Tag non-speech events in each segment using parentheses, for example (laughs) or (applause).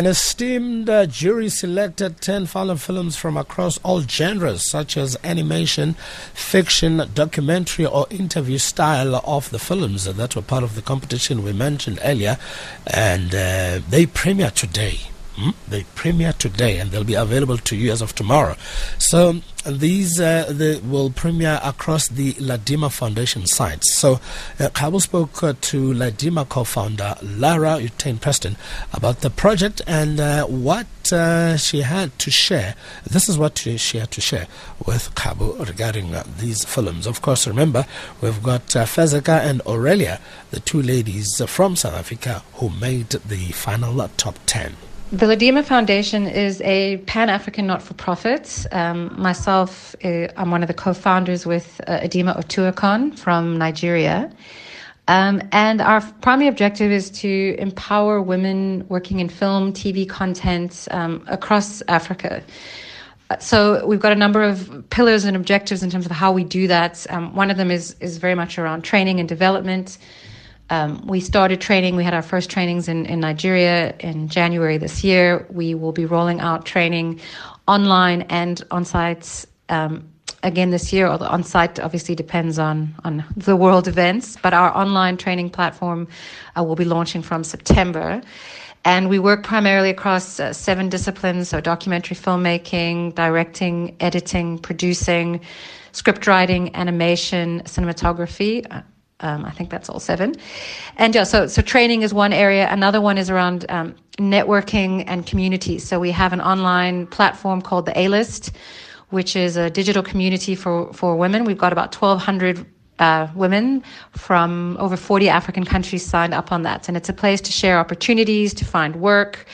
An esteemed uh, jury selected 10 final films from across all genres, such as animation, fiction, documentary, or interview style of the films that were part of the competition we mentioned earlier. And uh, they premiere today. Hmm? They premiere today and they'll be available to you as of tomorrow. So these uh, they will premiere across the Ladima Foundation sites. So uh, spoke uh, to Ladima co-founder Lara Utian Preston about the project and uh, what uh, she had to share. This is what she had to share with Kgabo regarding uh, these films. Of course, remember, we've got uh, Fezeka and Aurelia, the two ladies from South Africa who made the final top 10. The Ladima Foundation is a Pan African not for profit. Um, myself, uh, I'm one of the co founders with uh, Adima Otuakon from Nigeria. Um, and our primary objective is to empower women working in film, TV content um, across Africa. Uh, so we've got a number of pillars and objectives in terms of how we do that. Um, one of them is is very much around training and development. Um, we started training. We had our first trainings in, in Nigeria in January this year. We will be rolling out training online and on sites um, again this year. Although on site obviously depends on on the world events, but our online training platform uh, will be launching from September. And we work primarily across uh, seven disciplines so documentary filmmaking, directing, editing, producing, script writing, animation, cinematography. Um, I think that's all seven. And yeah, so so training is one area. Another one is around um, networking and community. So we have an online platform called the A List, which is a digital community for for women. We've got about twelve hundred. Uh, women from over 40 African countries signed up on that. And it's a place to share opportunities, to find work,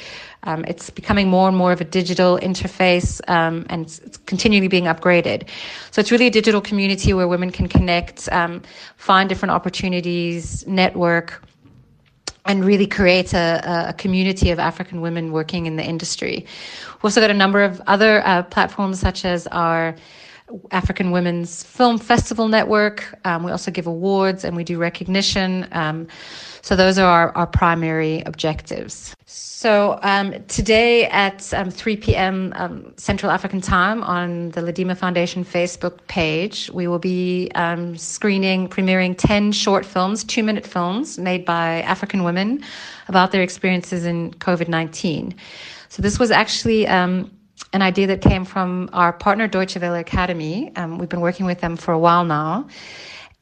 um, it's becoming more and more of a digital interface um, and it's, it's, continually being upgraded. So it's really a digital community where women can connect, um, find different opportunities, network, and really create a, a, community of African women working in the industry. We've also got a number of other uh, platforms such as our African Women's Film Festival Network. Um, we also give awards and we do recognition. Um, so those are our, our primary objectives. So um, today at um, 3 p.m. Um, Central African Time on the Ladima Foundation Facebook page, we will be um, screening, premiering 10 short films, two minute films made by African women about their experiences in COVID 19. So this was actually um, an idea that came from our partner Deutsche Welle Academy. Um, we've been working with them for a while now.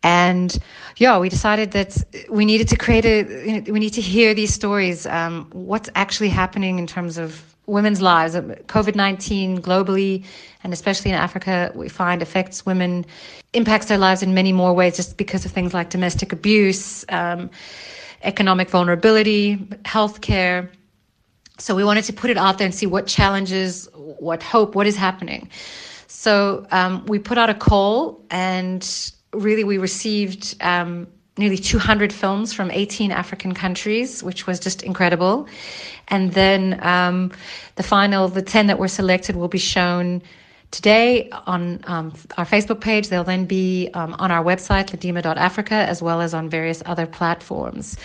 And yeah, we decided that we needed to create a, we need to hear these stories. Um, what's actually happening in terms of women's lives? COVID 19 globally, and especially in Africa, we find affects women, impacts their lives in many more ways just because of things like domestic abuse, um, economic vulnerability, healthcare. So we wanted to put it out there and see what challenges, what hope, what is happening. So um, we put out a call and really, we received um, nearly 200 films from 18 African countries, which was just incredible. And then um, the final, the 10 that were selected, will be shown today on um, our Facebook page. They'll then be um, on our website, ladima.africa, as well as on various other platforms.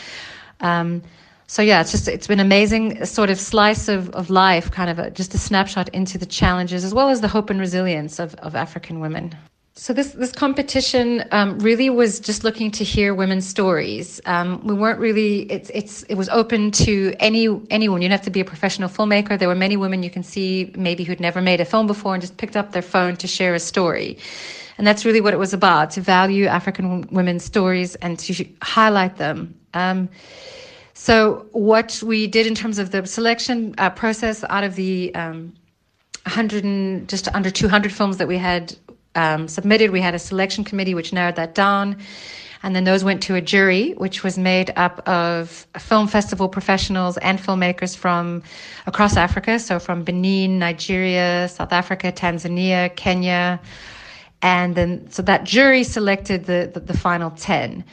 So yeah, it's just it's been amazing sort of slice of, of life, kind of a, just a snapshot into the challenges as well as the hope and resilience of, of African women. So this this competition um, really was just looking to hear women's stories. Um, we weren't really it's it's it was open to any anyone. You didn't have to be a professional filmmaker. There were many women you can see maybe who'd never made a film before and just picked up their phone to share a story. And that's really what it was about: to value African women's stories and to highlight them. Um, so what we did in terms of the selection uh, process out of the 100 um, and just under 200 films that we had um, submitted. We had a selection committee which narrowed that down. And then those went to a jury, which was made up of film festival professionals and filmmakers from across Africa. So from Benin, Nigeria, South Africa, Tanzania, Kenya. And then, so that jury selected the, the, the final 10.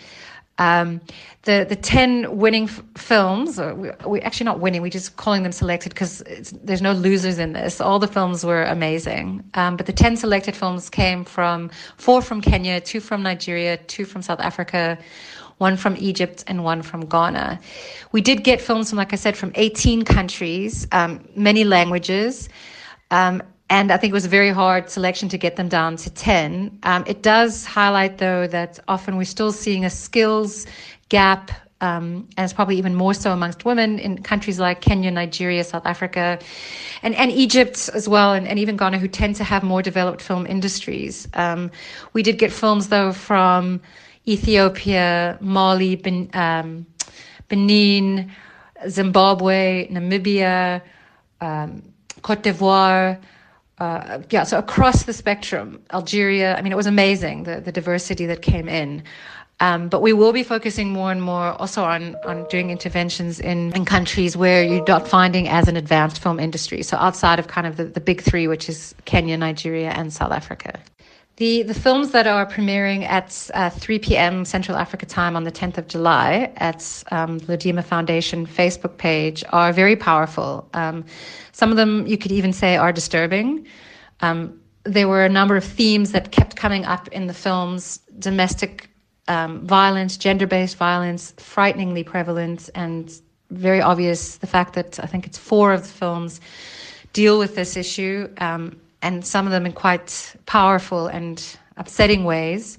Um, the the ten winning f- films, we, we actually not winning, we're just calling them selected because there's no losers in this. All the films were amazing, um, but the ten selected films came from four from Kenya, two from Nigeria, two from South Africa, one from Egypt, and one from Ghana. We did get films from, like I said, from 18 countries, um, many languages. Um, and I think it was a very hard selection to get them down to 10. Um, it does highlight, though, that often we're still seeing a skills gap um, and it's probably even more so amongst women in countries like Kenya, Nigeria, South Africa, and, and Egypt as well, and, and even Ghana, who tend to have more developed film industries. Um, we did get films, though, from Ethiopia, Mali, ben, um, Benin, Zimbabwe, Namibia, um, Cote d'Ivoire. Uh, yeah, so across the spectrum, Algeria. I mean, it was amazing the the diversity that came in. Um, but we will be focusing more and more also on, on doing interventions in, in countries where you're not finding as an advanced film industry. So outside of kind of the, the big three, which is Kenya, Nigeria, and South Africa. The, the films that are premiering at uh, 3 p.m. Central Africa time on the 10th of July at um, the Foundation Facebook page are very powerful. Um, some of them you could even say are disturbing. Um, there were a number of themes that kept coming up in the films domestic um, violence, gender based violence, frighteningly prevalent, and very obvious the fact that I think it's four of the films deal with this issue, um, and some of them in quite powerful and upsetting ways.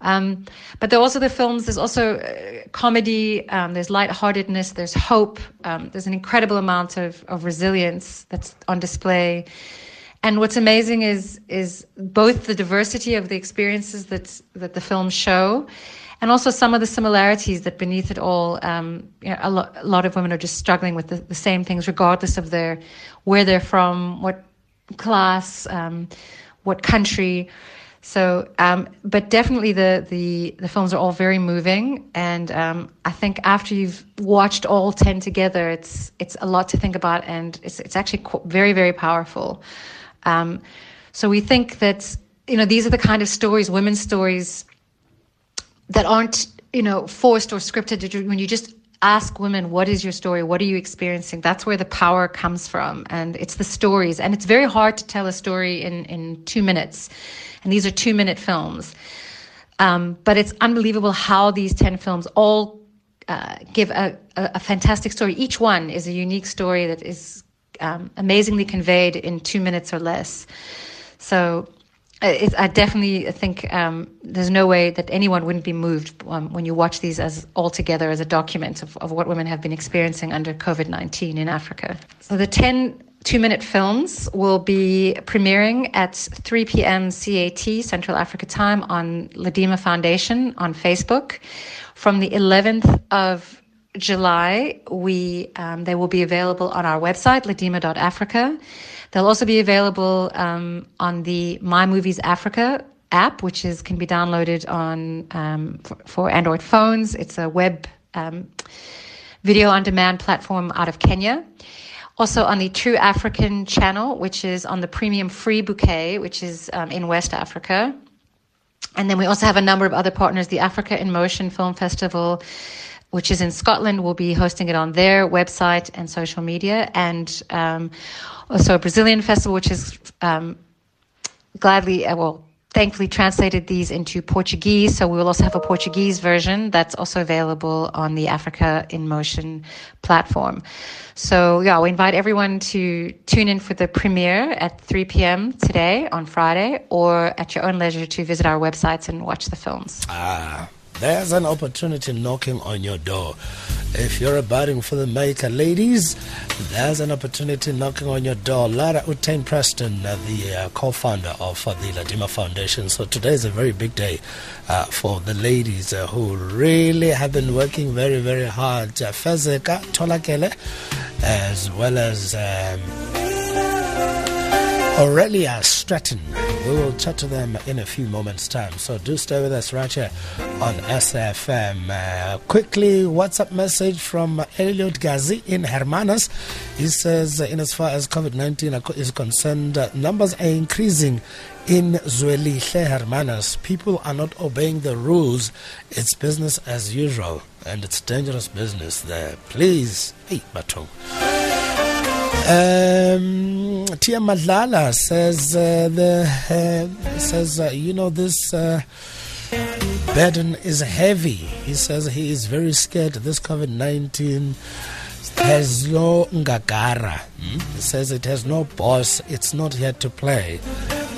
Um, but there are also the films, there's also uh, comedy, um, there's lightheartedness, there's hope, um, there's an incredible amount of, of resilience that's on display. And what's amazing is is both the diversity of the experiences that that the films show, and also some of the similarities that beneath it all, um, you know, a, lo- a, lot of women are just struggling with the, the, same things, regardless of their where they're from, what class, um, what country. So, um, but definitely the, the the films are all very moving, and um, I think after you've watched all ten together, it's it's a lot to think about, and it's it's actually very very powerful. Um, so we think that you know these are the kind of stories, women's stories, that aren't you know forced or scripted. When you just ask women, "What is your story? What are you experiencing?" That's where the power comes from, and it's the stories. And it's very hard to tell a story in in two minutes, and these are two minute films. Um, but it's unbelievable how these 10 films all uh, give a, a, a, fantastic story. Each one is a unique story that is um, amazingly conveyed in two minutes or less. So I definitely think um, there's no way that anyone wouldn't be moved um, when you watch these as all together as a document of, of what women have been experiencing under COVID 19 in Africa. So the 10 two minute films will be premiering at 3 p.m. CAT, Central Africa time, on Ladima Foundation on Facebook from the 11th of July, we um, they will be available on our website, ladima.africa. They'll also be available um, on the My Movies Africa app, which is can be downloaded on um, for, for, Android phones. It's a web um, video on demand platform out of Kenya. Also on the True African channel, which is on the premium free bouquet, which is um, in West Africa. And then we also have a number of other partners, the Africa in Motion Film Festival, which is in Scotland, will be hosting it on their website and social media, and um, also a Brazilian festival, which is um, gladly, uh, well, thankfully translated these into Portuguese. So we will also have a Portuguese version that's also available on the Africa in Motion platform. So yeah, we invite everyone to tune in for the premiere at 3 p.m. today on Friday, or at your own leisure to visit our websites and watch the films. Ah. There's an opportunity knocking on your door. If you're a budding filmmaker, ladies, there's an opportunity knocking on your door. Lara Utian Preston, uh, the uh, co founder of uh, the Ladima Foundation. So today is a very big day uh, for the ladies uh, who really have been working very, very hard. Uh, Fezeka Tholakele, as well as. Um, Aurelia Straton. We will chat to them in a few moments' time. So do stay with us right here on SFM. Uh, quickly, WhatsApp message from Elliot Gazi in Hermanus. He says, in as far as COVID 19 is concerned, uh, numbers are increasing in Zwelihle Hermanus. People are not obeying the rules. It's business as usual, and it's dangerous business there. Please, hey, Batong. Um, Tia says uh, the uh, says uh, you know this. Uh, burden is heavy. He says he is very scared this COVID 19 has no ngagara. Hmm? He says it has no boss. It's not here to play.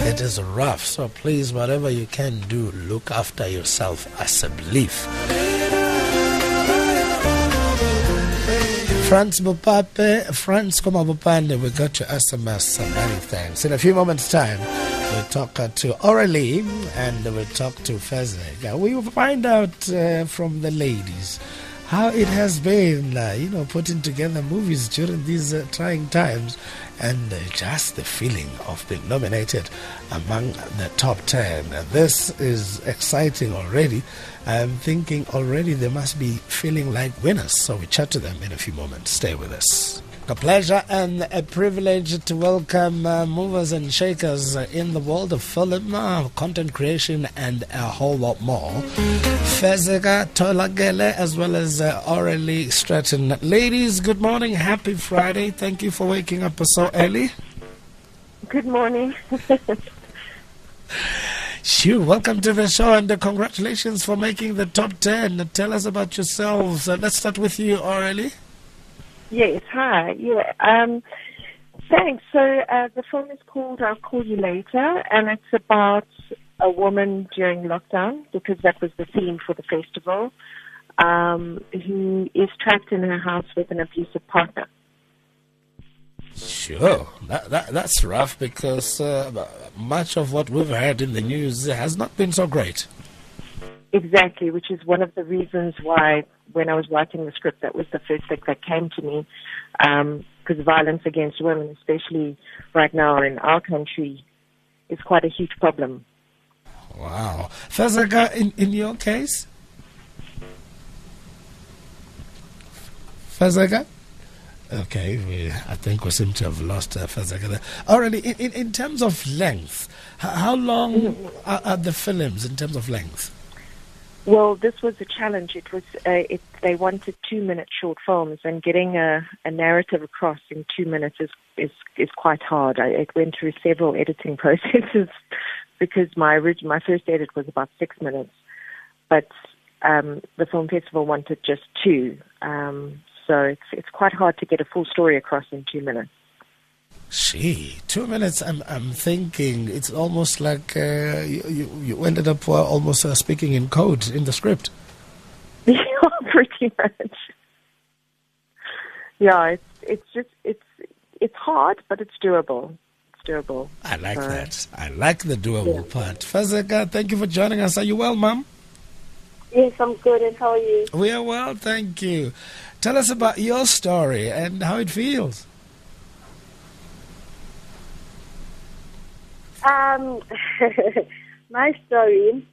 It is rough. So please, whatever you can do, look after yourself as a belief. Franz Bupape, Franz Komabupande, we got to SMS many thanks. In a few moments' time, we'll talk uh, to Aurelie and we'll talk to Fezek. We will find out uh, from the ladies how it has been, uh, you know, putting together movies during these uh, trying times and just the feeling of being nominated among the top 10. This is exciting already. I'm thinking already they must be feeling like winners. So we chat to them in a few moments. Stay with us. A pleasure and a privilege to welcome uh, movers and shakers in the world of film, uh, content creation, and a whole lot more. Fezeka Tholakele, as well as uh, Aurelie Straton. Ladies, good morning. Happy Friday. Thank you for waking up so early. Good morning. (laughs) Sure, welcome to the show and uh, congratulations for making the top 10. Tell us about yourselves. Uh, let's start with you, Aurelie. Yes, hi. Yeah, um, thanks. So uh, the film is called I'll Call You Later, and it's about a woman during lockdown, because that was the theme for the festival, um, who is trapped in her house with an abusive partner. Sure, that, that that's rough because uh, much of what we've heard in the news has not been so great. Exactly, which is one of the reasons why when I was writing the script, that was the first thing that came to me. Because um, violence against women, especially right now in our country, is quite a huge problem. Wow. Fezeka, in, in your case? Fezeka? Okay, we, I think we seem to have lost uh, Fezeka there. Already, in, in, in terms of length, how long mm-hmm. are, are the films in terms of length? Well, this was a challenge. It was uh, it, they wanted two minute short films, and getting a, a narrative across in two minutes is is, is quite hard. I, it went through several editing (laughs) processes because my original my first edit was about six minutes, but um, the film festival wanted just two. Um, so it's it's quite hard to get a full story across in two minutes. Gee, two minutes. I'm I'm thinking it's almost like uh, you you ended up uh, almost uh, speaking in code in the script. (laughs) Yeah, pretty much. Yeah, it's it's just it's it's hard, but it's doable. It's doable. I like that. I like the doable yeah. part. Fezeka, thank you for joining us. Are you well, ma'am? Yes, I'm good. And how are you? We are well, thank you. Tell us about your story and how it feels. Um, (laughs) my story,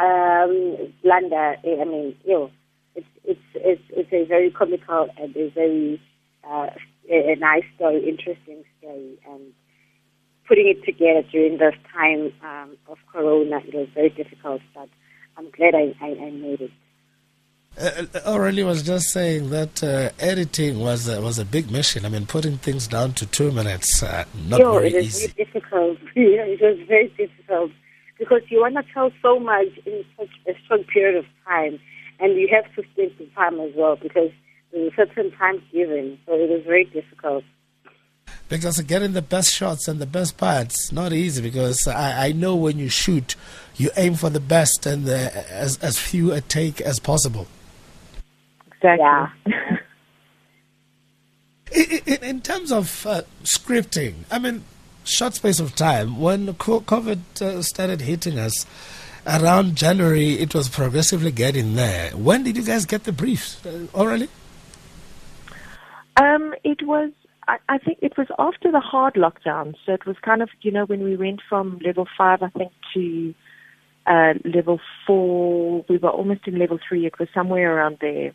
um. I mean, you know, it's it's it's it's a very comical and a very uh, a nice story, interesting story, and putting it together during this time um, of Corona, it was very difficult, but I'm glad I, I, I made it. Uh, uh, Aurelie was just saying that uh, editing was uh, was a big mission. I mean, putting things down to two minutes, uh, not Yo, very it was easy. very difficult. (laughs) yeah, it was very difficult because you want to tell so much in such a short period of time, and you have to spend the time as well because there's a certain time given. So it was very difficult. Because getting the best shots and the best parts not easy. Because I, I know when you shoot, you aim for the best and the, as as few a take as possible. Exactly. Yeah. (laughs) in, in, terms of uh, scripting, I mean, short space of time, when COVID uh, started hitting us around January, it was progressively getting there. When did you guys get the briefs, uh, Aurelie? Um, it was, I, I think it was after the hard lockdown. So it was kind of, you know, when we went from level five, I think, to uh, level four, we were almost in level three. It was somewhere around there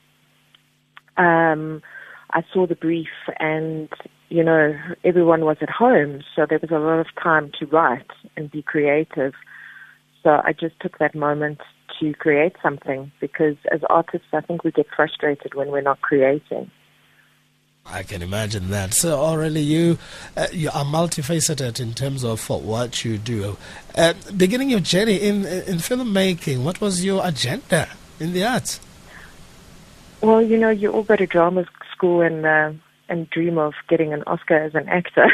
um, I saw the brief and, you know, everyone was at home, so there was a lot of time to write and be creative. So I just took that moment to create something because as artists, I think we get frustrated when we're not creating. I can imagine that. So, already you uh, you are multifaceted in terms of what you do. Uh, beginning your journey in in filmmaking, what was your agenda in the arts? Well, you know, you all go to drama school and uh, and dream of getting an Oscar as an actor.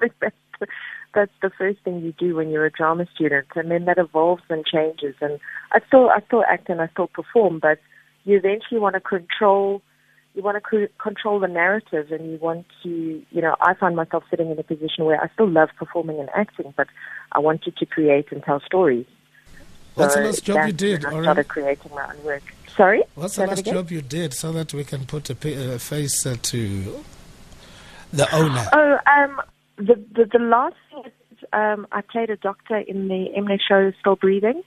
(laughs) that's, that's the first thing you do when you're a drama student, and then that evolves and changes. And I still I still act and I still perform, but you eventually want to control you want to control the narrative and you want to, you know, I find myself sitting in a position where I still love performing and acting, but I wanted to create and tell stories. What's so the last job you did? I started creating my own work. Sorry? What's the last job you did so that we can put a, face uh, to the owner? Oh, um, the, the, the last thing um, I played a doctor in the Mnet show Still Breathing.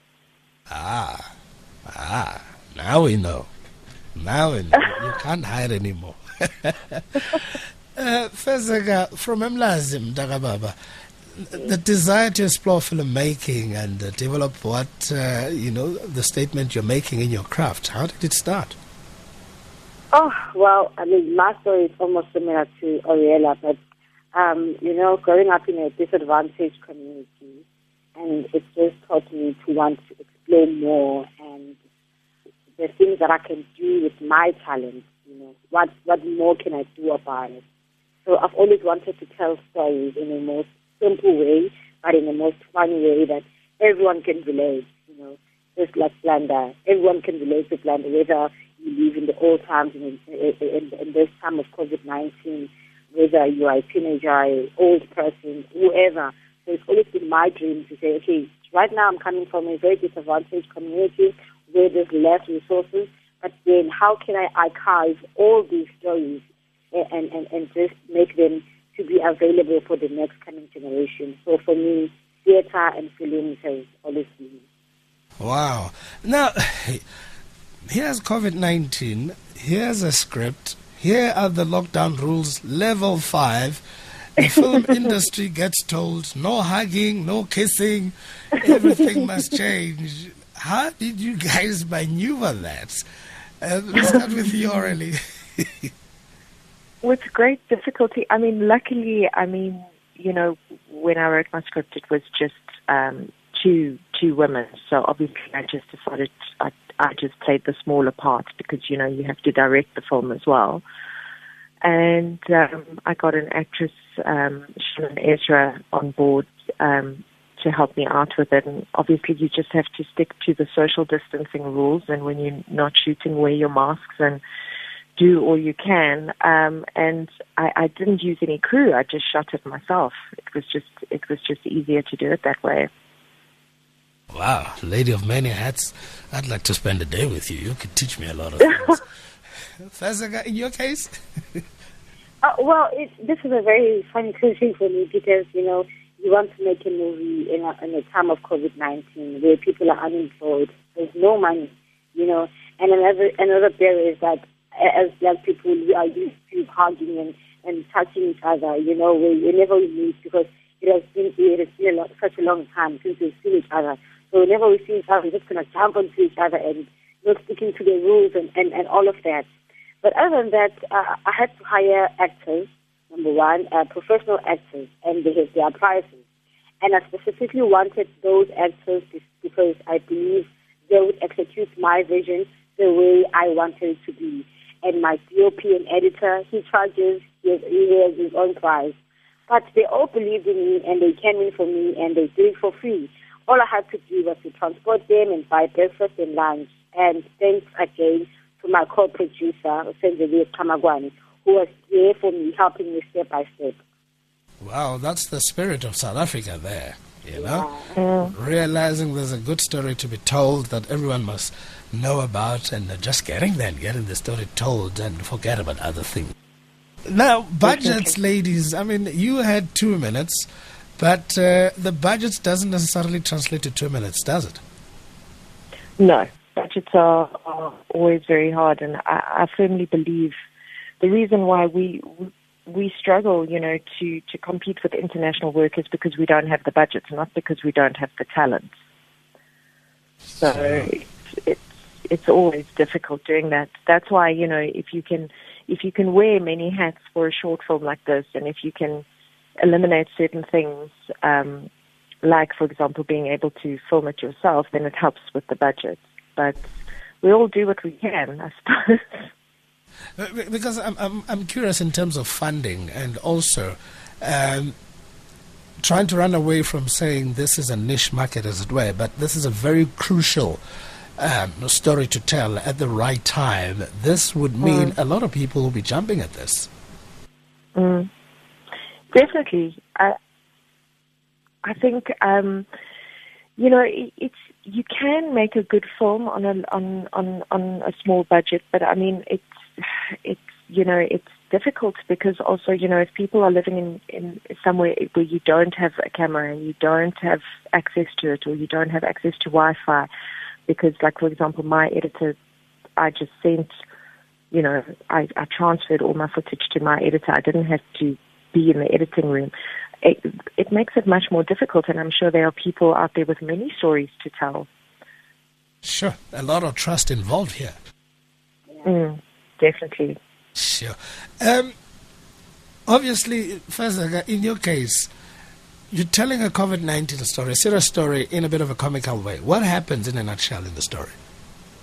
Ah, ah, now we know. Now we know. you (laughs) can't hide anymore. (laughs) uh, Fezeka, from Emlazim, Dagababa, the desire to explore filmmaking and uh, develop what, uh, you know, the statement you're making in your craft, how did it start? Oh, well, I mean, my story is almost similar to Aurelia, but, um, you know, growing up in a disadvantaged community, and it just taught me to want to explore more and the things that I can do with my talent. You know, what what more can I do about it? So I've always wanted to tell stories in a most simple way, but in the most funny way that everyone can relate. You know, just like Blunder, everyone can relate to Blunder, whether you live in the old times and in, in, in this time of COVID nineteen, whether you are a teenager, an old person, whoever. So it's always been my dream to say, okay, right now I'm coming from a very disadvantaged community where there's less resources, but then how can I archive all these stories and, and, and just make them to be available for the next coming generation? So for me, theater and films has always been. Wow. Now, here's COVID 19, here's a script, here are the lockdown rules, level five. The (laughs) film industry gets told no hugging, no kissing, everything must change. How did you guys maneuver that? Uh, let's start with you, Aurelie. (laughs) with great difficulty. I mean, luckily, I mean, you know, when I wrote my script, it was just um, two two women. So obviously, I just decided I, I just played the smaller part because you know you have to direct the film as well. And um, I got an actress, um, Shannon Ezra, on board um, to help me out with it. And obviously, you just have to stick to the social distancing rules. And when you're not shooting, wear your masks and do all you can. Um, and I, I didn't use any crew. I just shot it myself. It was just it was just easier to do it that way. Wow, lady of many hats. I'd like to spend a day with you. You could teach me a lot of things. (laughs) Fezeka, in your case? uh, well, it, this is a very funny thing for me because, you know, you want to make a movie in a, in a time of COVID 19 where people are unemployed, there's no money, you know. And another another barrier is that as black people, we are used to hugging and, and touching each other, you know, whenever we meet because it has been, it has been a lot, such a long time since we've seen each other. So whenever we see each other, we're just going to jump onto each other and not sticking to the rules and, and, and all of that. But other than that, uh, I had to hire actors number one, uh, professional actors, and they have their prices. And I specifically wanted those actors because I believe they would execute my vision the way I wanted it to be. And my DOP and editor, he charges, he has, he has his own price. But they all believed in me and they came in for me and they did it for free. All I had to do was to transport them and buy breakfast and lunch. And thanks again to my co-producer, Senzeli Kamagwani, who was there for me, helping me step by step. Wow, that's the spirit of South Africa there, you know? Realizing there's a good story to be told that everyone must know about and just getting there and getting the story told and forget about other things. Now, budgets, ladies, I mean, you had two minutes, but uh, the budget doesn't necessarily translate to two minutes, does it? No, budgets are, are always very hard, and I, I firmly believe – the reason why we we struggle, you know, to to compete with international workers because we don't have the budgets, not because we don't have the talent. So it's, it's it's always difficult doing that. That's why you know if you can if you can wear many hats for a short film like this, and if you can eliminate certain things, um, like for example being able to film it yourself, then it helps with the budget. But we all do what we can, I suppose. (laughs) Because I'm, I'm, I'm curious in terms of funding and also um, trying to run away from saying this is a niche market, as it were, but this is a very crucial um, story to tell at the right time. This would mean mm. a lot of people will be jumping at this. Mm. Definitely. I, I think, um, you know, it, it's you can make a good film on a on on on a small budget, but I mean, it's it's you know it's difficult because also you know if people are living in in somewhere where you don't have a camera and you don't have access to it or you don't have access to Wi-Fi, because like for example my editor, I just sent, you know, I, I transferred all my footage to my editor. I didn't have to be in the editing room. It, it makes it much more difficult, and I'm sure there are people out there with many stories to tell. Sure, a lot of trust involved here. Mm, definitely. Sure. Um, obviously, first, in your case, you're telling a COVID 19 story, a serious story, in a bit of a comical way. What happens in a nutshell in the story?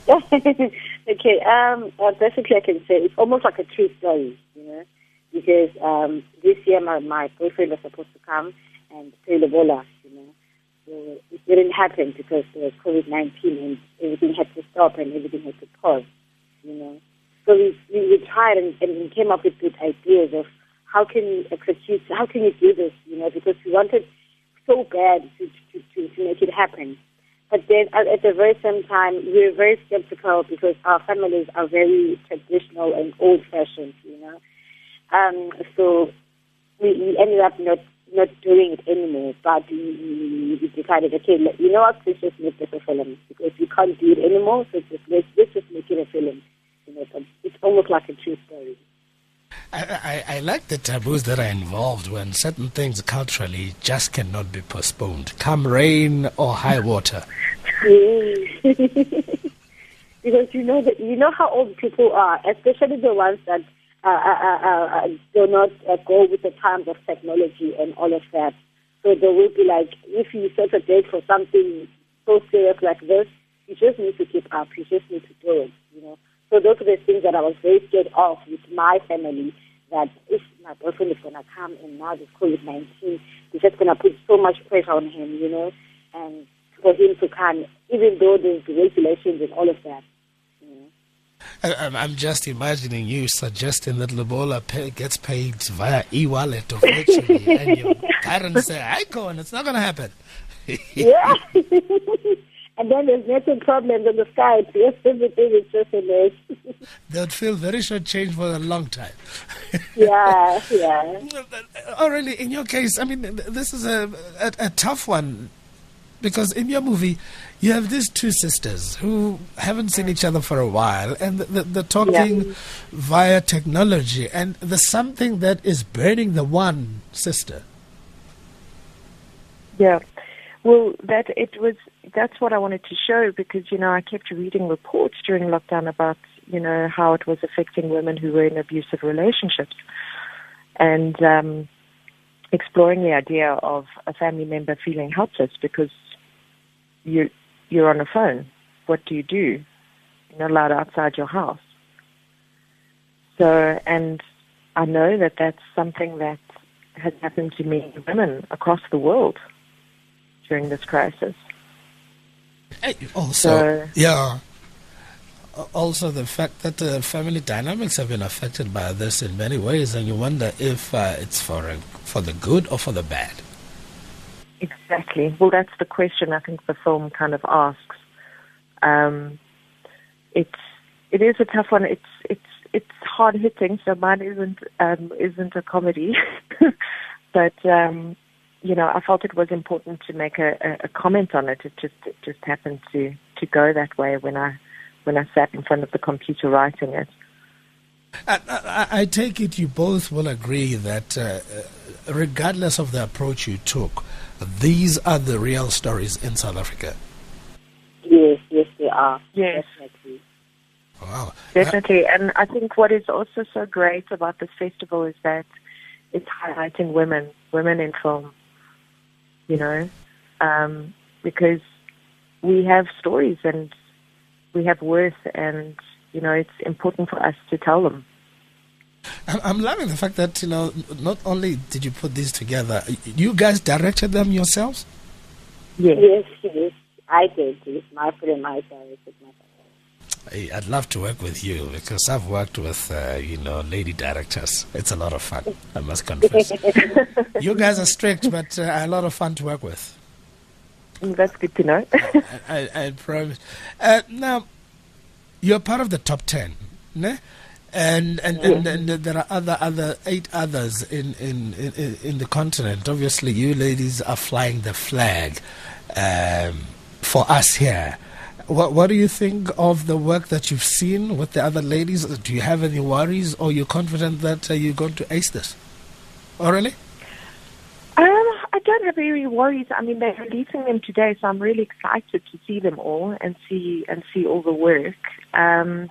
(laughs) okay, um, well, basically, I can say it's almost like a true story, you know, because um, this year my, my boyfriend was supposed to come and play Lobola, you know. So it didn't happen because there was COVID 19 and everything had to stop and everything had to pause, you know. So we, we, we tried and, and came up with good ideas of how can we execute, how can you do this, you know, because we wanted so bad to, to, to, to make it happen. But then at, at the very same time, we were very skeptical because our families are very traditional and old-fashioned, you know. Um, so we, we ended up not not doing it anymore. But we, we decided, okay, you know what, let's just make this a film because we can't do it anymore. So just let's, let's just make it a film you know, it's almost like a true story. I, I, I, like the taboos that are involved when certain things culturally just cannot be postponed, come rain or high water. (laughs) because you know that you know how old people are, especially the ones that uh, uh, uh, uh do not uh, go with the times of technology and all of that. So they will be like, if you set a date for something so serious like this, you just need to keep up. You just need to do it. You know. So those are the things that I was very scared of with my family, that if my boyfriend is going to come and now this COVID-19 is just going to put so much pressure on him, you know, and for him to come, even though there's regulations and all of that. I'm just imagining you suggesting that Lobola pay, gets paid via e-wallet or virtually, and your (laughs) parents say, "I go," and it's not going to happen. (laughs) yeah. (laughs) and then there's network problems on the Skype. Yes, everything is just a mess. (laughs) They'd feel very short change for a long time. (laughs) yeah, yeah. (laughs) Oh, really? In your case, I mean, this is a, a, a tough one because in your movie you have these two sisters who haven't seen each other for a while and they're talking yeah. via technology and there's something that is burning the one sister yeah well, that it was that's what I wanted to show because you know I kept reading reports during lockdown about you know how it was affecting women who were in abusive relationships, and um, exploring the idea of a family member feeling helpless because you you're on a phone. What do you do? You're not allowed outside your house. So, and I know that that's something that has happened to many women across the world during this crisis. Also, so, yeah. Also, the fact that the family dynamics have been affected by this in many ways, and you wonder if uh, it's for a, for the good or for the bad. Exactly. Well, that's the question I think the film kind of asks. Um, it's it is a tough one. It's it's it's hard hitting. So mine isn't um, isn't a comedy, (laughs) but um, you know, I felt it was important to make a, a, a comment on it. It just it just happened to to go that way when I when I sat in front of the computer writing it. I, I, I take it you both will agree that, uh, regardless of the approach you took, these are the real stories in South Africa. Yes, yes, they are. Yes. Definitely. Wow. Definitely. And I think what is also so great about this festival is that it's highlighting women, women in film, you know, um, because we have stories and we have worth and, you know, it's important for us to tell them. I'm loving the fact that, you know, not only did you put these together, you guys directed them yourselves? Yes, yes, yes. I did. It's my film, my directed myself. I'd love to work with you because I've worked with, uh, you know, lady directors. It's a lot of fun, I must confess. (laughs) you guys are strict, but uh, a lot of fun to work with. Mm, that's good to know. (laughs) I, I, I, promise. Uh, now, you're part of the top 10, ne? And and, and, and, there are other other eight others in, in, in, in the continent. Obviously, you ladies are flying the flag um, for us here. What What do you think of the work that you've seen with the other ladies? Do you have any worries, or you're confident that uh, you're going to ace this? Really? Um, I don't have any worries. I mean, they're releasing them today, so I'm really excited to see them all and see and see all the work. Um,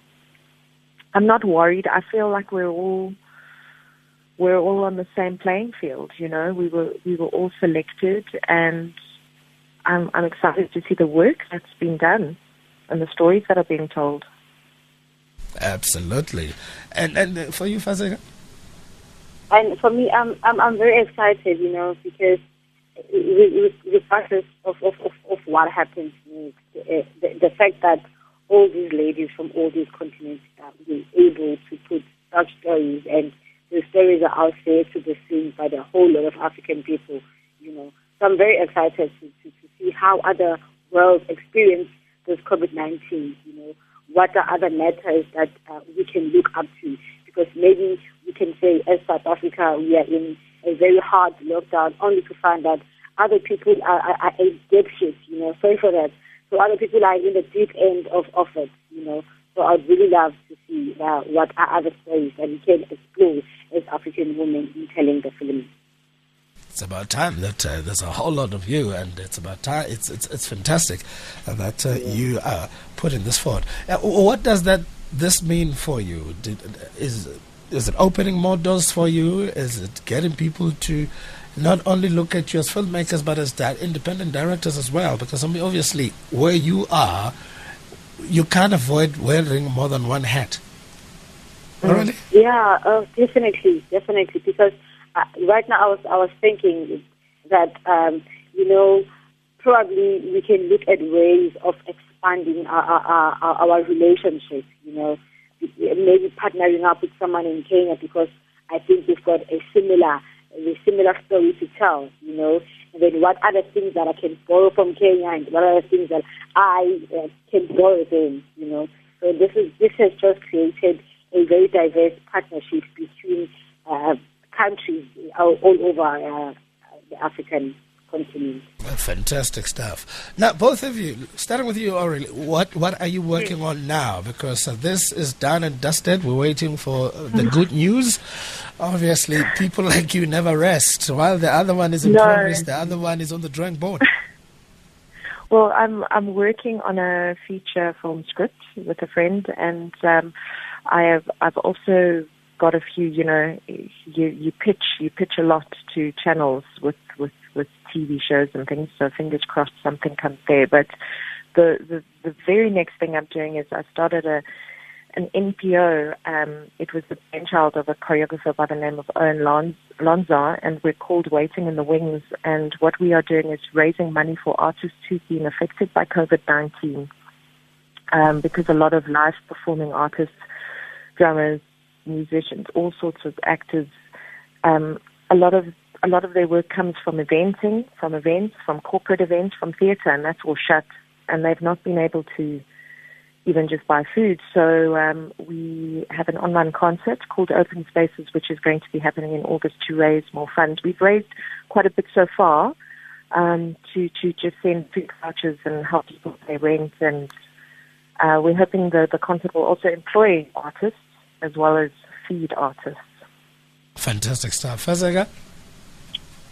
I'm not worried. I feel like we're all we're all on the same playing field. You know, we were we were all selected, and I'm I'm excited to see the work that's been done and the stories that are being told. Absolutely, and and for you, Fezeka. And for me, I'm I'm I'm very excited, you know, because regardless of of, of, of what happens next, the, the, the fact that all these ladies from all these continents are able to put such stories and the stories are out there to be seen by the whole lot of African people, you know. So I'm very excited to, to, to see how other worlds experience this COVID-19, you know, what are other matters that uh, we can look up to? Because maybe we can say, as South Africa, we are in a very hard lockdown, only to find that other people are, are, are a dead shit, you know. Sorry for that. So other people are in the deep end of, of it, you know. So I'd really love to see uh, what are other stories that we can explore as African women in telling the film it's about time that uh, there's a whole lot of you, and it's about time. It's it's it's fantastic that uh, you are putting this forward. Uh, what does that this mean for you? Did, is is it opening more doors for you? Is it getting people to not only look at you as filmmakers, but as that independent directors as well? Because I mean, obviously, where you are, you can't avoid wearing more than one hat. Mm. Really? Yeah, uh, definitely, definitely, because uh, right now I was I was thinking that um, you know probably we can look at ways of expanding our our, our, our relationship. You know, maybe partnering up with someone in Kenya because I think we've got a similar a similar story to tell. You know, and then what other things that I can borrow from Kenya and what other things that I uh, can borrow them. You know, so this is this has just created a very diverse partnership between. Uh, countries all, over uh, the African continent. Fantastic stuff. Now, both of you, starting with you, Aurelie, what what are you working on now? Because uh, this is done and dusted. We're waiting for the good (laughs) news. Obviously, people like you never rest. While the other one is in no. progress, the other one is on the drawing board. (laughs) well, I'm I'm working on a feature film script with a friend, and um, I have I've also got a few, you know, you you pitch you pitch a lot to channels with with with TV shows and things. So fingers crossed something comes there. But the the, the very next thing I'm doing is I started a an NPO. Um, it was the brainchild of a choreographer by the name of Owen Lonza, and we're called Waiting in the Wings. And what we are doing is raising money for artists who've been affected by COVID-19, um, because a lot of live performing artists, drummers, musicians, all sorts of actors. Um, a lot of a lot of their work comes from eventing, from events, from corporate events, from theatre, and that's all shut. And they've not been able to even just buy food. So um, we have an online concert called Open Spaces, which is going to be happening in August to raise more funds. We've raised quite a bit so far um, to to just send food vouchers and help people pay rent, and uh, we're hoping the the concert will also employ artists as well as feed artists. Fantastic stuff. Fezeka?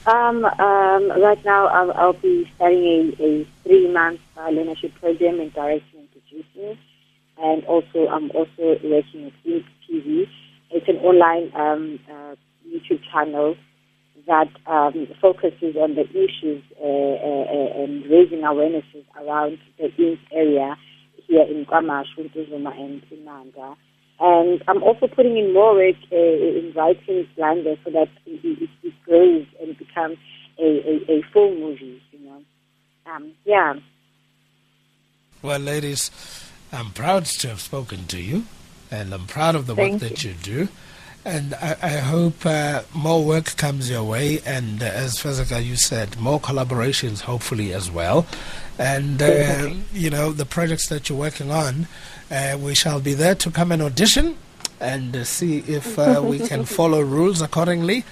Um, um, right now, I'll, I'll be starting a, a three-month uh, learnership program in direction and producing. and also I'm also working with Ink TV. It's an online um, uh, YouTube channel that um, focuses on the issues uh, uh, and raising awarenesses around the Ink area here in KwaMashu, Ntuzuma, and Inanda. And I'm also putting in more work uh, in writing Blunder so that it, it, grows and becomes a, a, a full movie, you know. Um, yeah. Well, ladies, I'm proud to have spoken to you, and I'm proud of the Thank work that you do. And I, I hope uh, more work comes your way, and uh, as Fezeka, you said, more collaborations hopefully as well. And, uh, you know, the projects that you're working on, uh, we shall be there to come and audition and uh, see if uh, we can follow rules accordingly.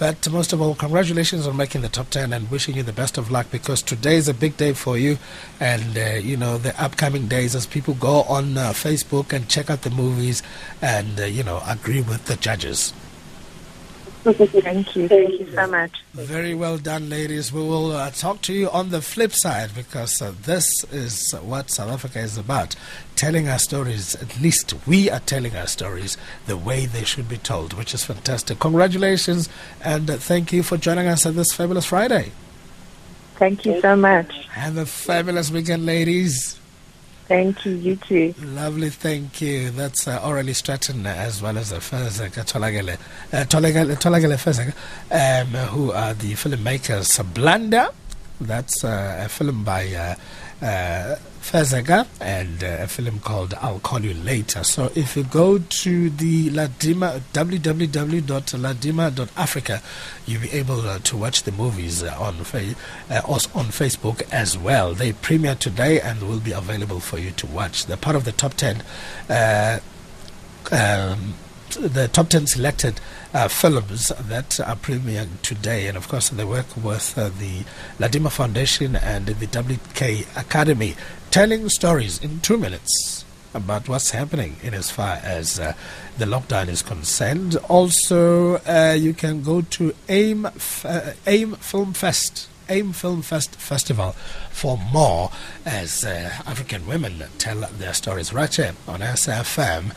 But most of all, congratulations on making the top 10 and wishing you the best of luck because today is a big day for you. And, uh, you know, the upcoming days as people go on uh, Facebook and check out the movies and, uh, you know, agree with the judges. Thank you. Thank you so much. Very well done, ladies. We will uh, talk to you on the flip side because uh, this is what South Africa is about. Telling our stories, at least we are telling our stories the way they should be told, which is fantastic. Congratulations and uh, thank you for joining us on this fabulous Friday. Thank you so much. Have a fabulous weekend, ladies. Thank you. You too. Lovely, thank you. That's uh, Aurelia Straton as well as uh, Tholakele, uh, Tholakele, Fezeka, um, who are the filmmakers. Blunder, that's uh, a film by uh, and uh, a film called I'll Call You Later. So if you go to the Ladima, www.ladima.africa, you'll be able uh, to watch the movies uh, on, fa- uh, on Facebook as well. They premiere today and will be available for you to watch. They're part of the top 10. Uh, um, the top 10 selected uh, films that are premiering today. And of course, they work with uh, the Ladima Foundation and the WK Academy, telling stories in two minutes about what's happening in as far as uh, the lockdown is concerned. Also, uh, you can go to AIM, uh, AIM Film Fest. AIM Film Fest Festival for more as uh, African women tell their stories right here on SFM